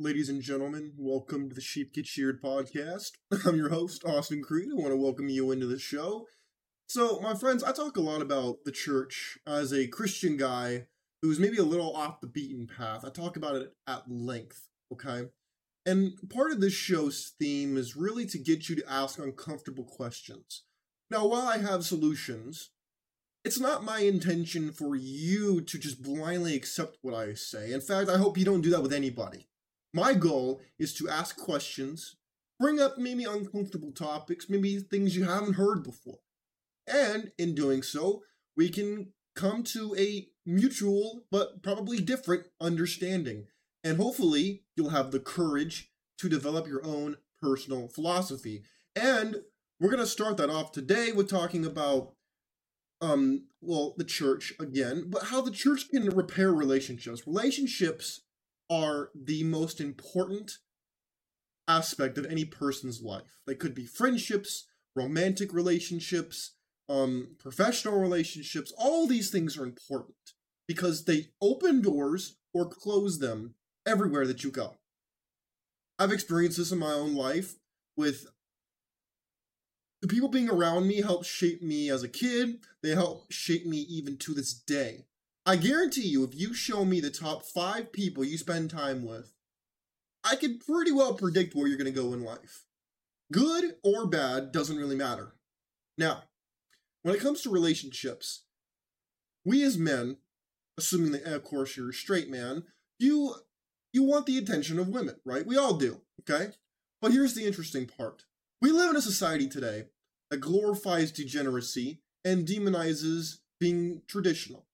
ladies and gentlemen. Welcome to the Sheep Get Sheared podcast. I'm your host, Austin Creed. I want to welcome you into the show. So, my friends, I talk a lot about the church as a Christian guy who's maybe a little off the beaten path. I talk about it at length, okay? And part of this show's theme is really to get you to ask uncomfortable questions. Now, while I have solutions, it's not my intention for you to just blindly accept what I say. In fact, I hope you don't do that with anybody. My goal is to ask questions, bring up maybe uncomfortable topics, maybe things you haven't heard before. And in doing so, we can come to a mutual but probably different understanding. And hopefully, you'll have the courage to develop your own personal philosophy. And we're going to start that off today with talking about um well the church again but how the church can repair relationships relationships are the most important aspect of any person's life they could be friendships romantic relationships um professional relationships all these things are important because they open doors or close them everywhere that you go i've experienced this in my own life with the people being around me helped shape me as a kid. They help shape me even to this day. I guarantee you, if you show me the top five people you spend time with, I could pretty well predict where you're going to go in life. Good or bad doesn't really matter. Now, when it comes to relationships, we as men, assuming that of course you're a straight man, you you want the attention of women, right? We all do, okay? But here's the interesting part. We live in a society today that glorifies degeneracy and demonizes being traditional.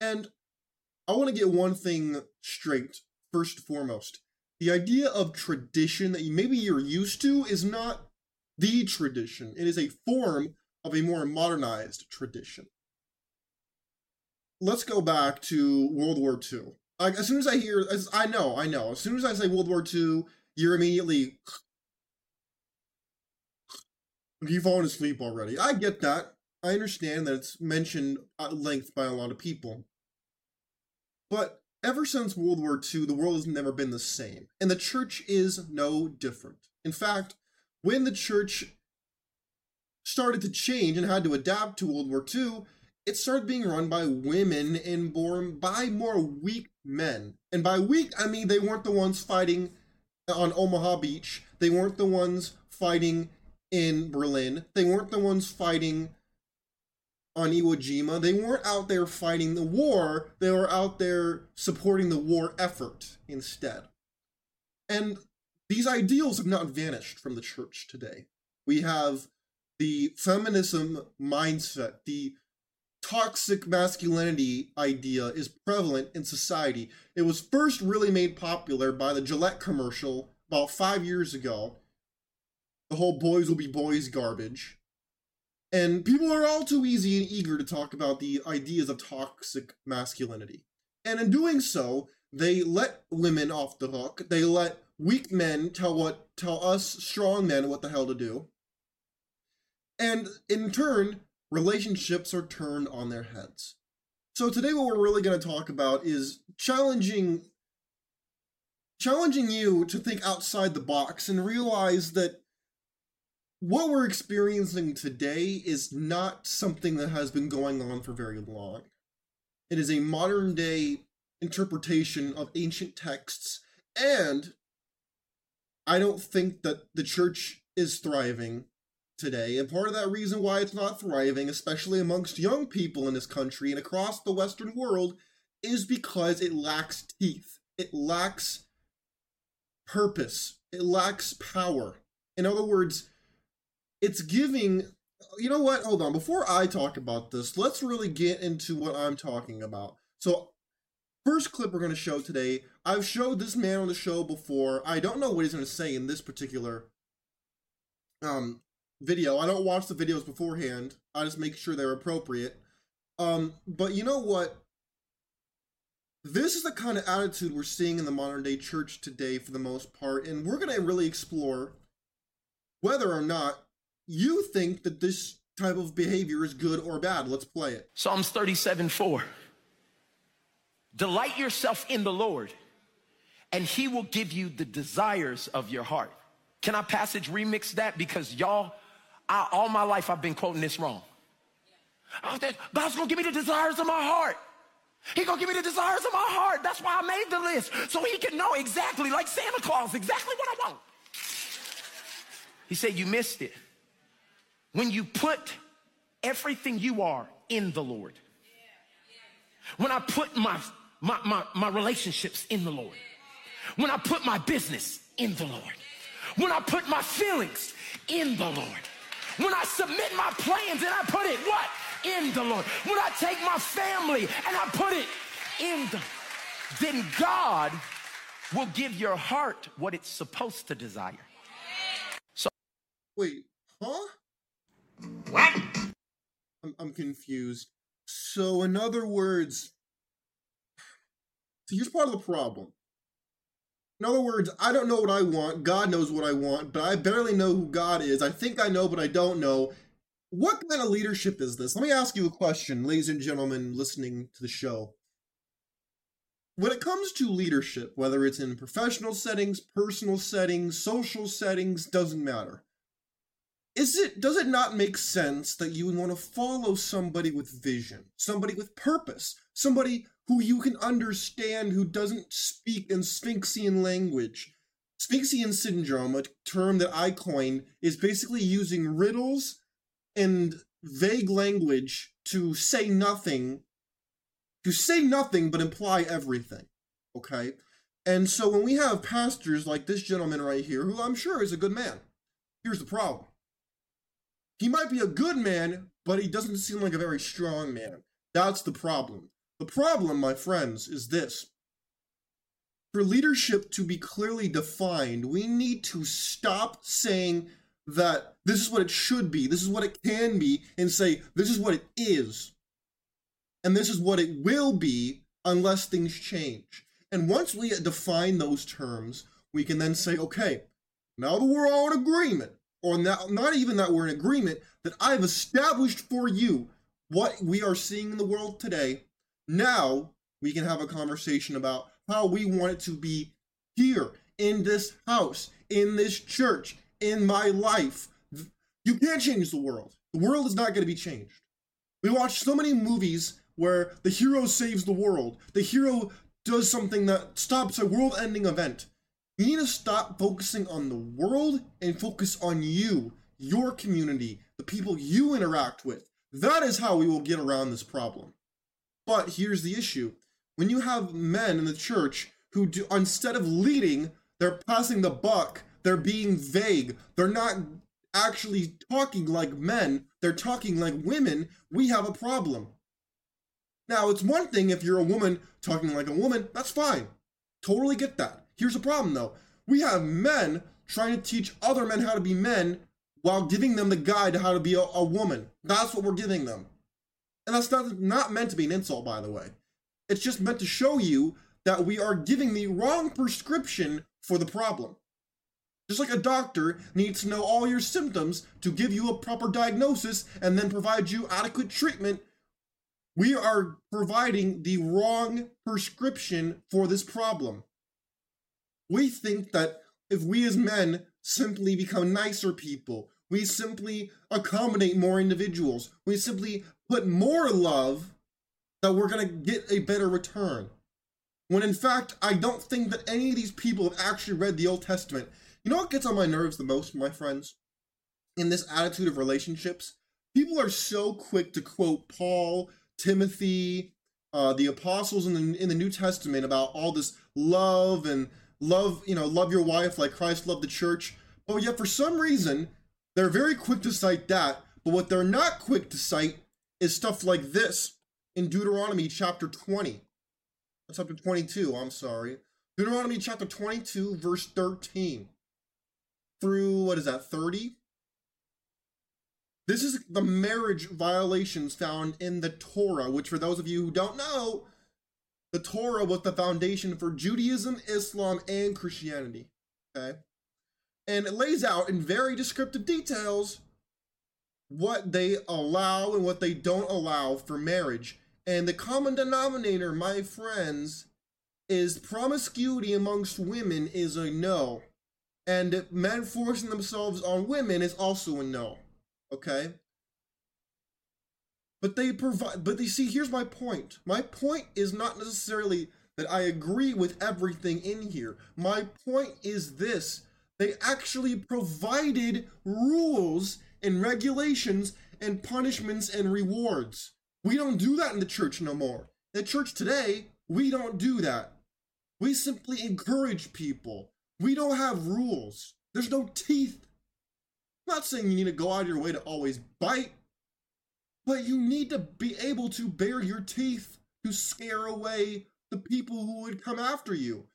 And I want to get one thing straight, first and foremost. The idea of tradition that maybe you're used to is not the tradition, it is a form of a more modernized tradition. Let's go back to World War II. Like, as soon as I hear, as I know, I know, as soon as I say World War II, you're immediately You've fallen asleep already. I get that. I understand that it's mentioned at length by a lot of people. But ever since World War II, the world has never been the same, and the church is no different. In fact, when the church started to change and had to adapt to World War II, it started being run by women and born by more weak men. And by weak, I mean they weren't the ones fighting on Omaha Beach. They weren't the ones fighting in Berlin. They weren't the ones fighting on Iwo Jima. They weren't out there fighting the war. They were out there supporting the war effort instead. And these ideals have not vanished from the church today. We have the feminism mindset, the toxic masculinity idea is prevalent in society. It was first really made popular by the Gillette commercial about five years ago the whole boys will be boys garbage. And people are all too easy and eager to talk about the ideas of toxic masculinity. And in doing so, they let women off the hook. They let weak men tell what tell us strong men what the hell to do. And in turn, relationships are turned on their heads. So today what we're really going to talk about is challenging challenging you to think outside the box and realize that what we're experiencing today is not something that has been going on for very long. It is a modern day interpretation of ancient texts, and I don't think that the church is thriving today. And part of that reason why it's not thriving, especially amongst young people in this country and across the Western world, is because it lacks teeth. It lacks purpose. It lacks power. In other words, it's giving you know what? Hold on. Before i talk about this let's really get into what i'm talking about. So first clip we're going to show today i've showed this man on the show before. I don't know what he's going to say in this particular um video. I don't watch the videos beforehand. I just make sure they're appropriate. Um but you know what? This is the kind of attitude we're seeing in the modern day church today for the most part and we're going to really explore whether or not you think that this type of behavior is good or bad. Let's play it. Psalms 37 4. Delight yourself in the Lord, and he will give you the desires of your heart. Can I passage remix that? Because y'all, I, all my life I've been quoting this wrong. Said, God's gonna give me the desires of my heart. He gonna give me the desires of my heart. That's why I made the list. So he can know exactly, like Santa Claus, exactly what I want. He said, You missed it. When you put everything you are in the Lord, when I put my, my, my, my relationships in the Lord, when I put my business in the Lord, when I put my feelings in the Lord, when I submit my plans and I put it what? In the Lord. When I take my family and I put it in the, then God will give your heart what it's supposed to desire. So, wait, huh? What? I'm, I'm confused. So, in other words, so here's part of the problem. In other words, I don't know what I want. God knows what I want, but I barely know who God is. I think I know, but I don't know. What kind of leadership is this? Let me ask you a question, ladies and gentlemen listening to the show. When it comes to leadership, whether it's in professional settings, personal settings, social settings, doesn't matter. Is it does it not make sense that you would want to follow somebody with vision, somebody with purpose, somebody who you can understand who doesn't speak in Sphinxian language. Sphinxian syndrome, a term that I coined, is basically using riddles and vague language to say nothing, to say nothing but imply everything. Okay? And so when we have pastors like this gentleman right here, who I'm sure is a good man, here's the problem. He might be a good man, but he doesn't seem like a very strong man. That's the problem. The problem, my friends, is this. For leadership to be clearly defined, we need to stop saying that this is what it should be, this is what it can be, and say this is what it is. And this is what it will be unless things change. And once we define those terms, we can then say, okay, now that we're all in agreement, or now, not even that we're in agreement, that I've established for you what we are seeing in the world today, now we can have a conversation about how we want it to be here in this house, in this church, in my life. You can't change the world. The world is not going to be changed. We watch so many movies where the hero saves the world. The hero does something that stops a world ending event. You need to stop focusing on the world and focus on you, your community, the people you interact with. That is how we will get around this problem. But here's the issue when you have men in the church who do, instead of leading, they're passing the buck, they're being vague, they're not actually talking like men, they're talking like women, we have a problem. Now, it's one thing if you're a woman talking like a woman, that's fine. Totally get that. Here's the problem though we have men trying to teach other men how to be men while giving them the guide to how to be a, a woman. That's what we're giving them. And that's not, not meant to be an insult, by the way. It's just meant to show you that we are giving the wrong prescription for the problem. Just like a doctor needs to know all your symptoms to give you a proper diagnosis and then provide you adequate treatment, we are providing the wrong prescription for this problem. We think that if we as men simply become nicer people, we simply accommodate more individuals, we simply put more love that we're going to get a better return. When in fact, I don't think that any of these people have actually read the Old Testament. You know what gets on my nerves the most, my friends? In this attitude of relationships, people are so quick to quote Paul, Timothy, uh, the apostles in the in the New Testament about all this love and love, you know, love your wife like Christ loved the church. But yet, for some reason, they're very quick to cite that. But what they're not quick to cite is stuff like this in Deuteronomy chapter 20. Chapter 22, I'm sorry. Deuteronomy chapter 22, verse 13 through, what is that, 30? This is the marriage violations found in the Torah, which, for those of you who don't know, the Torah was the foundation for Judaism, Islam, and Christianity. Okay? And it lays out in very descriptive details what they allow and what they don't allow for marriage. And the common denominator, my friends, is promiscuity amongst women is a no. And men forcing themselves on women is also a no. Okay? But they provide but you see here's my point. My point is not necessarily that I agree with everything in here. My point is this. They actually provided rules and regulations and punishments and rewards. We don't do that in the church no more. The church today, we don't do that. We simply encourage people. We don't have rules. There's no teeth. I'm not saying you need to go out of your way to always bite, but you need to be able to bare your teeth to scare away the people who would come after you.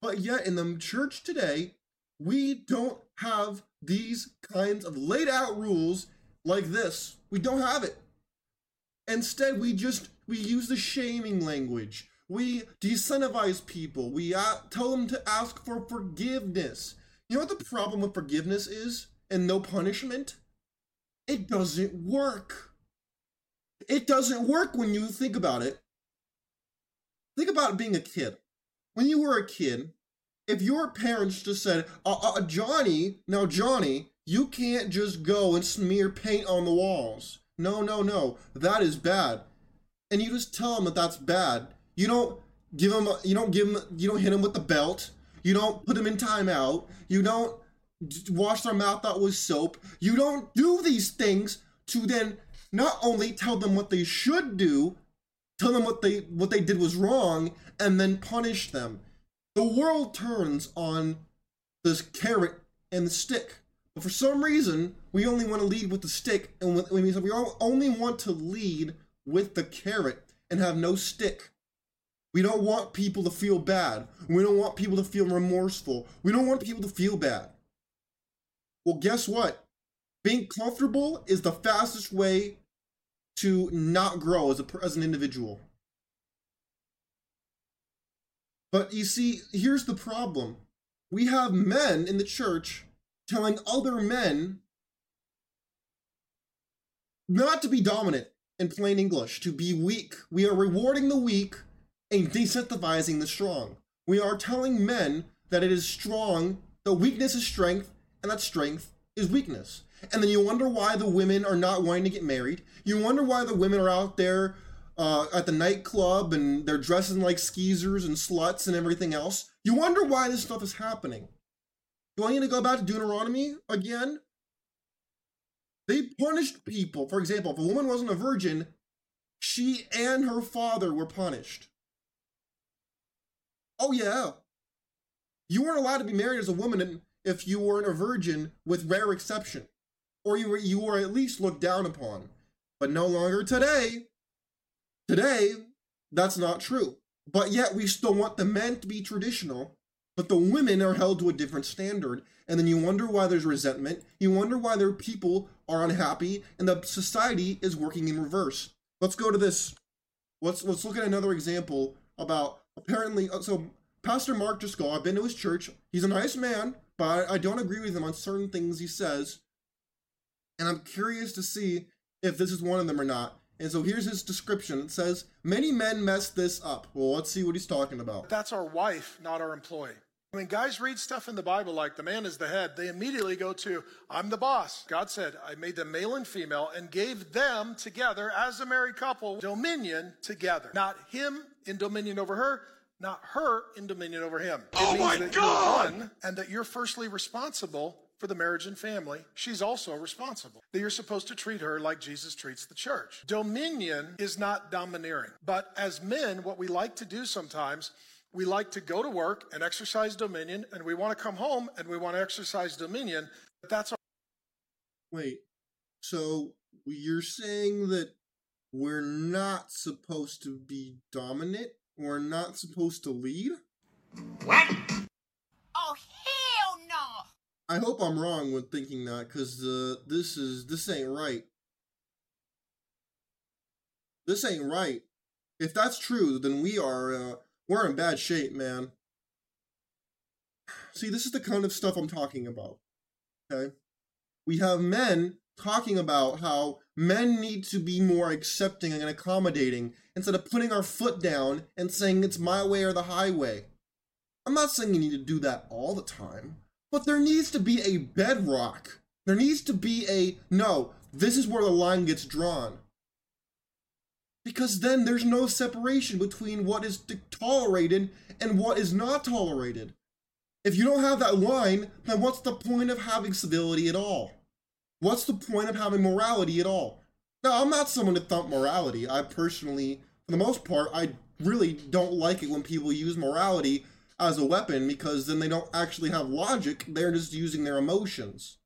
But yet, in the church today, we don't have these kinds of laid out rules like this. We don't have it. Instead, we just we use the shaming language. We disincentivize people. We uh, tell them to ask for forgiveness. You know what the problem with forgiveness is and no punishment? It doesn't work. It doesn't work when you think about it. Think about being a kid. When you were a kid, if your parents just said, uh, uh, Johnny, now Johnny, you can't just go and smear paint on the walls. No, no, no, that is bad. And you just tell them that that's bad. You don't give them, you don't give them, you don't hit them with the belt. You don't put them in timeout. You don't wash their mouth out with soap. You don't do these things to then not only tell them what they should do, tell them what they what they did was wrong, and then punish them. The world turns on this carrot and the stick. But for some reason, we only want to lead with the stick, and we we only want to lead with the carrot and have no stick. We don't want people to feel bad. We don't want people to feel remorseful. We don't want people to feel bad. Well, guess what? Being comfortable is the fastest way to not grow as a as an individual. But you see, here's the problem. We have men in the church telling other men not to be dominant in plain English, to be weak. We are rewarding the weak and decentralizing the strong. We are telling men that it is strong, that weakness is strength, and that strength is weakness. And then you wonder why the women are not wanting to get married. You wonder why the women are out there uh, at the nightclub and they're dressing like skeezers and sluts and everything else. You wonder why this stuff is happening. You want you to go back to Deuteronomy again? They punished people. For example, if a woman wasn't a virgin, she and her father were punished. Oh, yeah. You weren't allowed to be married as a woman if you weren't a virgin, with rare exception. Or you were, you were at least looked down upon. But no longer today. Today, that's not true. But yet, we still want the men to be traditional, but the women are held to a different standard. And then you wonder why there's resentment. You wonder why their people are unhappy, and the society is working in reverse. Let's go to this. Let's let's look at another example about apparently. Uh, so Pastor Mark Driscoll, I've been to his church. He's a nice man, but I don't agree with him on certain things he says. And I'm curious to see if this is one of them or not. And so here's his description. It says, Many men mess this up. Well, let's see what he's talking about. That's our wife, not our employee. When guys read stuff in the Bible like the man is the head, they immediately go to, I'm the boss. God said, I made them male and female and gave them together as a married couple dominion together. Not him in dominion over her, not her in dominion over him. It oh means my that God! you're one and that you're firstly responsible for the marriage and family, she's also responsible. That you're supposed to treat her like Jesus treats the church. Dominion is not domineering. But as men, what we like to do sometimes, we like to go to work and exercise dominion, and we want to come home and we want to exercise dominion. But that's our. Wait. So you're saying that we're not supposed to be dominant? We're not supposed to lead? What? I hope I'm wrong when thinking that, because uh, this is this ain't right. This ain't right. If that's true, then we are uh, we're in bad shape, man. See, this is the kind of stuff I'm talking about. Okay, we have men talking about how men need to be more accepting and accommodating instead of putting our foot down and saying it's my way or the highway. I'm not saying you need to do that all the time, but there needs to be a bedrock. There needs to be a no, this is where the line gets drawn. Because then there's no separation between what is tolerated and what is not tolerated. If you don't have that line, then what's the point of having civility at all? What's the point of having morality at all? Now, I'm not someone to thump morality. I personally, for the most part, I really don't like it when people use morality as a weapon because then they don't actually have logic, they're just using their emotions.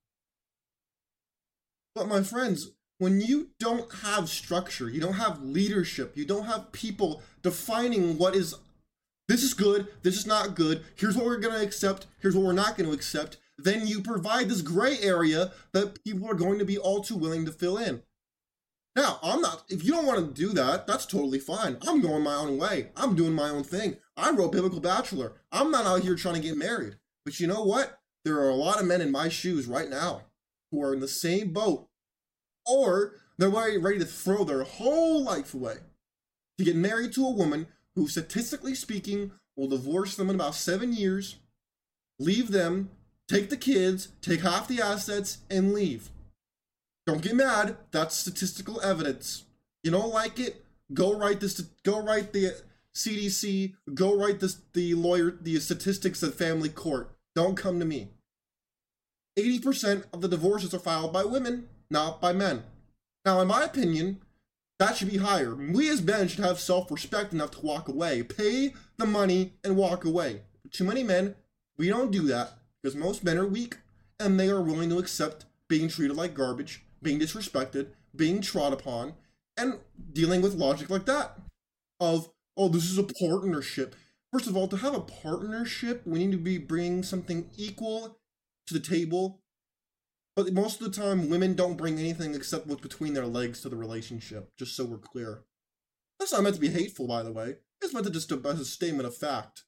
But my friends, when you don't have structure, you don't have leadership, you don't have people defining what is this is good, this is not good, here's what we're going to accept, here's what we're not going to accept, then you provide this gray area that people are going to be all too willing to fill in. Now, I'm not, if you don't want to do that, that's totally fine. I'm going my own way. I'm doing my own thing. I wrote Biblical Bachelor. I'm not out here trying to get married. But you know what? There are a lot of men in my shoes right now who are in the same boat, or they're ready to throw their whole life away to get married to a woman who, statistically speaking, will divorce them in about seven years, leave them, take the kids, take half the assets, and leave. Don't get mad. That's statistical evidence. You don't like it? Go write this. Go write the CDC. Go write this. The lawyer. The statistics at family court. Don't come to me. 80% of the divorces are filed by women, not by men. Now, in my opinion, that should be higher. We as men should have self respect enough to walk away, pay the money, and walk away. too many men, we don't do that because most men are weak and they are willing to accept being treated like garbage being disrespected, being trod upon, and dealing with logic like that of, oh, this is a partnership. First of all, to have a partnership, we need to be bringing something equal to the table. But most of the time, women don't bring anything except what's between their legs to the relationship, just so we're clear. That's not meant to be hateful, by the way. It's meant to just as a statement of fact.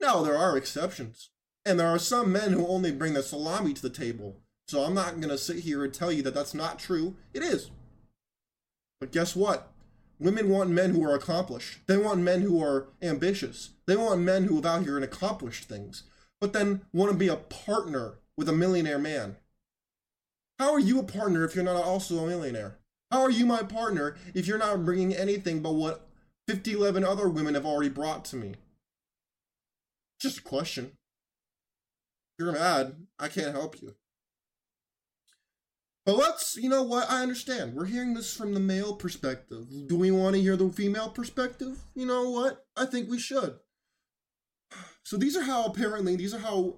Now, there are exceptions. And there are some men who only bring the salami to the table. So I'm not going to sit here and tell you that that's not true. It is. But guess what? Women want men who are accomplished. They want men who are ambitious. They want men who have out here and accomplished things, but then want to be a partner with a millionaire man. How are you a partner if you're not also a millionaire? How are you my partner if you're not bringing anything but what 50, 11 other women have already brought to me? Just a question. If you're mad, I can't help you. But let's, you know what? I understand. We're hearing this from the male perspective. Do we want to hear the female perspective? You know what? I think we should. So these are how apparently, these are how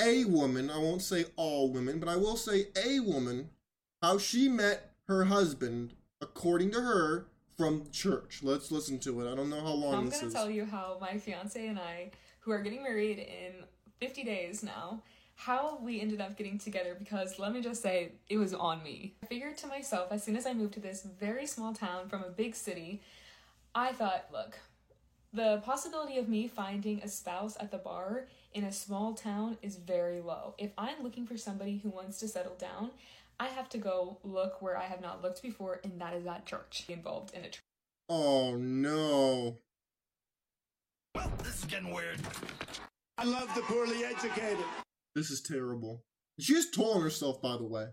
a woman, I won't say all women, but I will say a woman, how she met her husband, according to her, from church. Let's listen to it. I don't know how long I'm this gonna tell you how my fiance and I, who are getting married in 50 days now, how we ended up getting together because let me just say it was on me. I figured to myself as soon as I moved to this very small town from a big city, I thought, look, the possibility of me finding a spouse at the bar in a small town is very low. If I'm looking for somebody who wants to settle down, I have to go look where I have not looked before, and that is at church. Involved in a church. Oh no. Well, this is getting weird. I love the poorly educated. This is terrible. She's told on herself, by the way.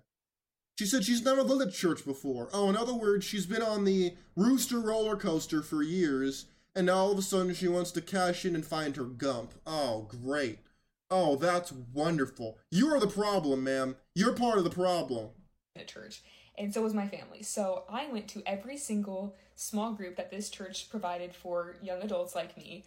She said she's never lived at church before. Oh, in other words, she's been on the rooster roller coaster for years, and now all of a sudden she wants to cash in and find her gump. Oh, great. Oh, that's wonderful. You are the problem, ma'am. You're part of the problem. At church, and so was my family. So I went to every single small group that this church provided for young adults like me.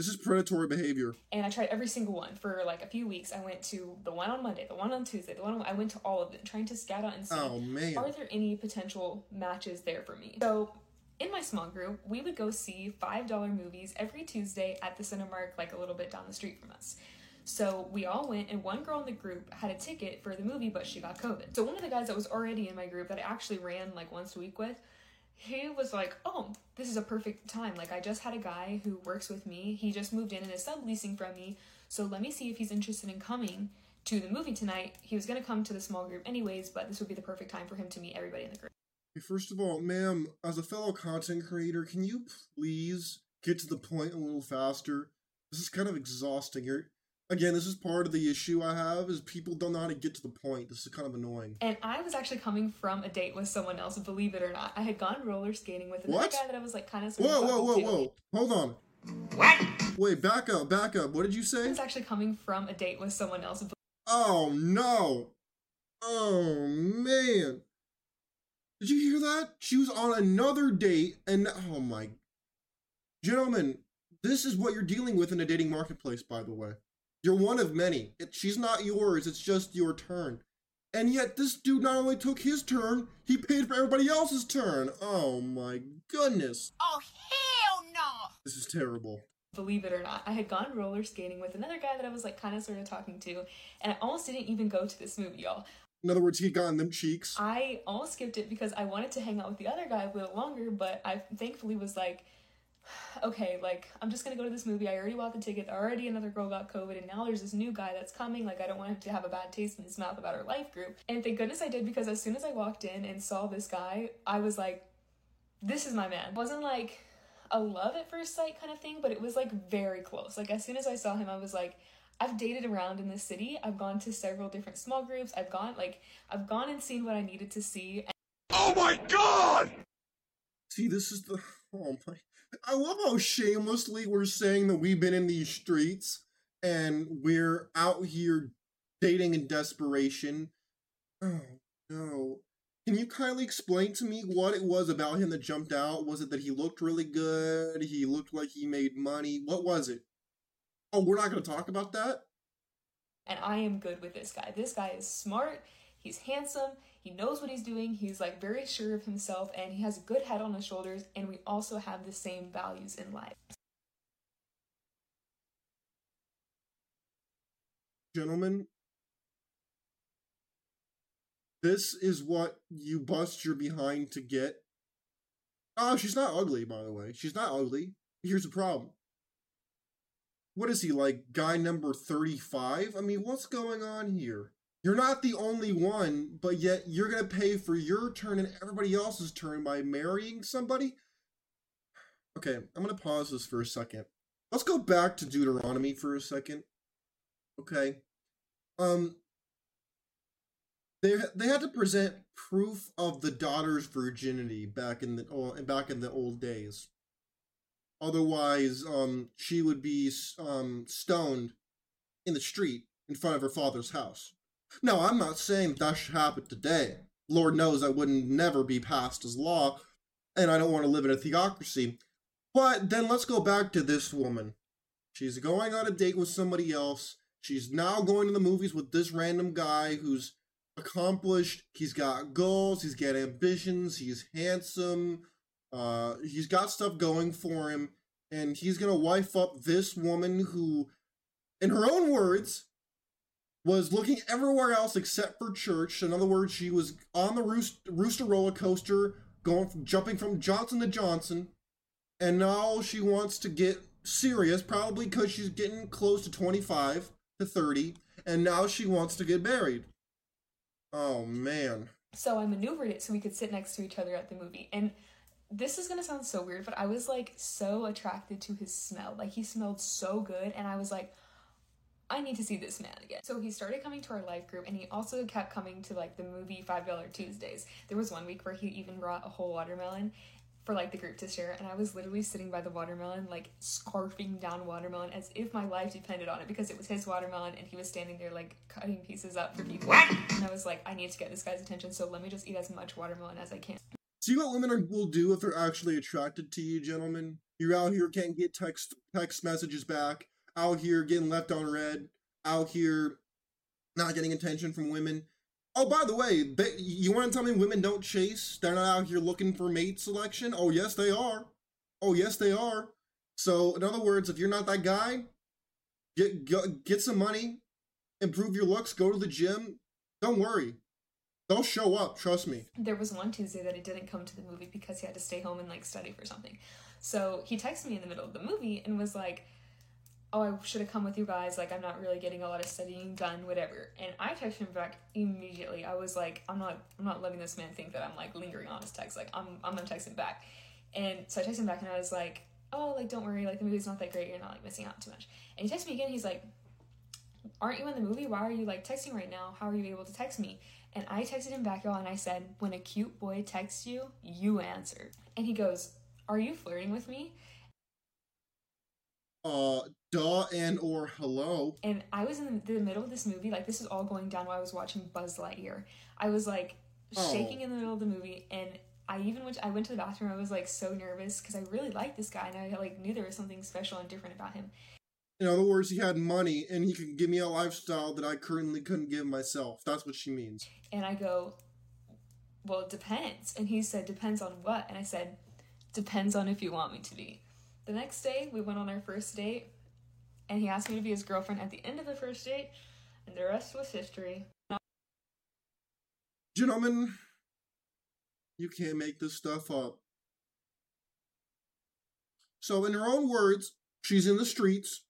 This is predatory behavior. And I tried every single one for like a few weeks. I went to the one on Monday, the one on Tuesday, the one on, I went to all of them, trying to scout out and see oh, man. are there any potential matches there for me. So in my small group, we would go see five dollar movies every Tuesday at the Cinemark, like a little bit down the street from us. So we all went, and one girl in the group had a ticket for the movie, but she got COVID. So one of the guys that was already in my group that I actually ran like once a week with he was like, "Oh, this is a perfect time. Like I just had a guy who works with me. He just moved in and is subleasing from me. So let me see if he's interested in coming to the movie tonight. He was going to come to the small group anyways, but this would be the perfect time for him to meet everybody in the group." First of all, ma'am, as a fellow content creator, can you please get to the point a little faster? This is kind of exhausting. You're, again, this is part of the issue I have is people don't know how to get to the point. This is kind of annoying. And I was actually coming from a date with someone else, believe it or not. I had gone roller skating with another What? guy that I was like kind of Whoa, whoa, whoa, to. whoa! Hold on. What? Wait, back up, back up. What did you say? I say? was actually coming from a date with someone else. Oh no! Oh man! Did you hear that? She was on another date, and oh my. Gentlemen, this is what you're dealing with in a dating marketplace, by the way. You're one of many. It, she's not yours, it's just your turn. And yet, this dude not only took his turn, he paid for everybody else's turn. Oh my goodness. Oh, hell no! This is terrible. believe it or not. I had gone roller skating with another guy that I was like kind of sort of talking to, and I almost didn't even go to this movie, y'all. In other words, he got gotten them cheeks. I almost skipped it because I wanted to hang out with the other guy a little longer, but I thankfully was like, okay, like I'm just gonna go to this movie. I already bought the ticket. Already another girl got COVID, and now there's this new guy that's coming. Like I don't want him to have a bad taste in his mouth about our life group. And thank goodness I did because as soon as I walked in and saw this guy, I was like, this is my man. It wasn't like a love at first sight kind of thing, but it was like very close. Like as soon as I saw him, I was like, I've dated around in this city. I've gone to several different small groups. I've gone like I've gone and seen what I needed to see. And- Oh my god! See, this is the. Oh my. I love how shamelessly we're saying that we've been in these streets and we're out here dating in desperation. Oh no. Can you kindly explain to me what it was about him that jumped out? Was it that he looked really good? He looked like he made money? What was it? Oh, we're not going to talk about that? and I am good with this guy. This guy is smart, he's handsome, he knows what he's doing, he's like very sure of himself, and he has a good head on his shoulders, and we also have the same values in life. Gentlemen, this is what you bust your behind to get. Oh, she's not ugly, by the way. She's not ugly. Here's the problem. What is he, like guy number 35? I mean, what's going on here? You're not the only one, but yet you're gonna pay for your turn and everybody else's turn by marrying somebody? Okay, I'm gonna pause this for a second. Let's go back to Deuteronomy for a second. Okay. Um they they had to present proof of the daughter's virginity back in the oh, back in the old days. Otherwise, um, she would be um stoned in the street in front of her father's house. Now, I'm not saying that should happen today. Lord knows that wouldn't never be passed as law, and I don't want to live in a theocracy. But then let's go back to this woman. She's going on a date with somebody else. She's now going to the movies with this random guy who's accomplished. He's got goals. He's got ambitions. He's handsome. Uh, he's got stuff going for him, and he's gonna wife up this woman who, in her own words, was looking everywhere else except for church. In other words, she was on the roost, rooster roller coaster, going from, jumping from Johnson to Johnson, and now she wants to get serious, probably because she's getting close to twenty five to thirty, and now she wants to get married. Oh man. So I maneuvered it so we could sit next to each other at the movie. And this is gonna sound so weird, but I was like so attracted to his smell. Like he smelled so good, and I was like, I need to see this man again. So he started coming to our life group, and he also kept coming to like the movie Five Dollar Tuesdays. There was one week where he even brought a whole watermelon for like the group to share, and I was literally sitting by the watermelon, like scarfing down watermelon as if my life depended on it because it was his watermelon, and he was standing there like cutting pieces up for people. And I was like, I need to get this guy's attention, so let me just eat as much watermelon as I can. See what women are, will do if they're actually attracted to you, gentlemen. You're out here can't get text text messages back. Out here getting left on read. Out here not getting attention from women. Oh, by the way, they, you want to tell me women don't chase? They're not out here looking for mate selection? Oh, yes, they are. Oh, yes, they are. So, in other words, if you're not that guy, get get, get some money, improve your looks, go to the gym. Don't worry, they'll show up. Trust me. there was one Tuesday that he didn't come to the movie because he had to stay home and like study for something. So he texted me in the middle of the movie and was like, oh, I should have come with you guys. Like, I'm not really getting a lot of studying done, whatever. And I texted him back immediately. I was like, I'm not, I'm not letting this man think that I'm like lingering on his text. Like, I'm, I'm gonna text him back. And so I texted him back, and I was like, oh, like, don't worry, like the movie's not that great. You're not like missing out too much. And he texted me again. He's like, aren't you in the movie? Why are you like texting right now? How are you able to text me? And I texted him back, y'all, and I said, when a cute boy texts you, you answer. And he goes, are you flirting with me? Uh, duh and or hello. And I was in the middle of this movie, like this is all going down while I was watching Buzz Lightyear. I was like Oh. shaking in the middle of the movie, and I even went. I went to the bathroom. I was like so nervous because I really liked this guy, and I like knew there was something special and different about him. In other words, he had money and he could give me a lifestyle that I currently couldn't give myself. That's what she means. And I go, well, it depends. And he said, depends on what? And I said, depends on if you want me to be. The next day, we went on our first date, and he asked me to be his girlfriend at the end of the first date, and the rest was history. Gentlemen, you can't make this stuff up. So, in her own words, she's in the streets,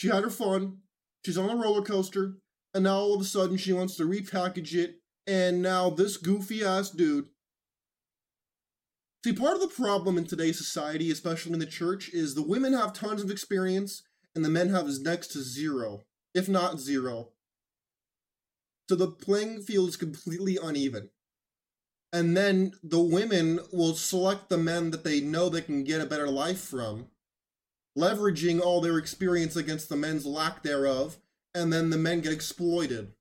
she had her fun, she's on a roller coaster, and now all of a sudden she wants to repackage it, and now this goofy ass dude. See, part of the problem in today's society, especially in the church, is the women have tons of experience, and the men have next to zero, if not zero. So the playing field is completely uneven. And then the women will select the men that they know they can get a better life from, leveraging all their experience against the men's lack thereof, and then the men get exploited.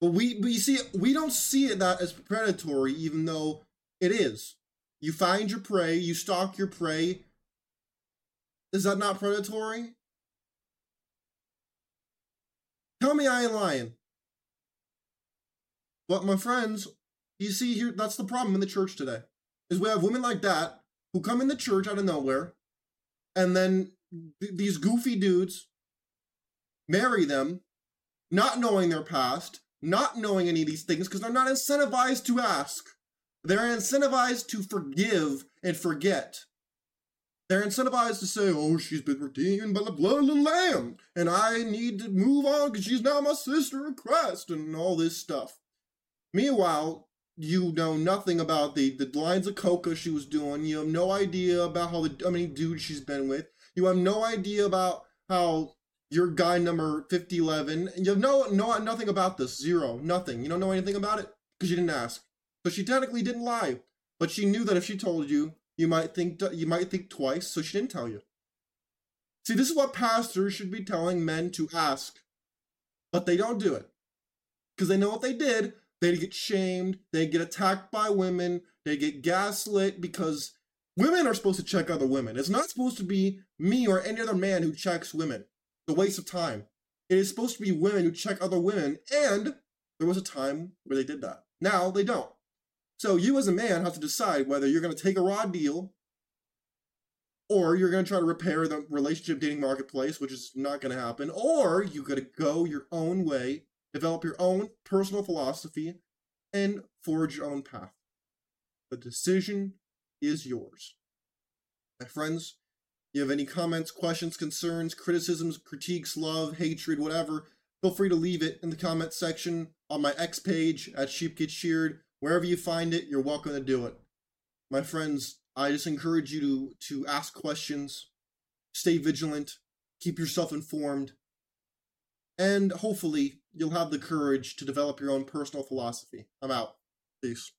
But we we see we don't see it that as predatory, even though it is. You find your prey, you stalk your prey. Is that not predatory? Tell me I ain't lying. But my friends, you see here, that's the problem in the church today. Is we have women like that who come in the church out of nowhere, and then th- these goofy dudes marry them, not knowing their past, not knowing any of these things, because they're not incentivized to ask. They're incentivized to forgive and forget. They're incentivized to say, oh, she's been redeemed by the blood of the Lamb, and I need to move on because she's now my sister in Christ, and all this stuff. Meanwhile, you know nothing about the, the lines of coca she was doing. You have no idea about how, the, how many dudes she's been with. You have no idea about how your guy number 5011, and you have no, no nothing about this. Zero. Nothing. You don't know anything about it because you didn't ask. So she technically didn't lie, but she knew that if she told you, you might think you might think twice, so she didn't tell you. See, this is what pastors should be telling men to ask, but they don't do it because they know what they did. They get shamed, they get attacked by women, they get gaslit because women are supposed to check other women. It's not supposed to be me or any other man who checks women. It's a waste of time. It is supposed to be women who check other women, and there was a time where they did that. Now they don't. So you as a man have to decide whether you're going to take a raw deal or you're going to try to repair the relationship dating marketplace, which is not going to happen, or you got to go your own way, develop your own personal philosophy, and forge your own path. The decision is yours. My friends, you have any comments, questions, concerns, criticisms, critiques, love, hatred, whatever, feel free to leave it in the comment section on my X page at Sheep Get Sheared. Wherever you find it, you're welcome to do it. My friends, I just encourage you to, to ask questions, stay vigilant, keep yourself informed, and hopefully you'll have the courage to develop your own personal philosophy. I'm out. Peace.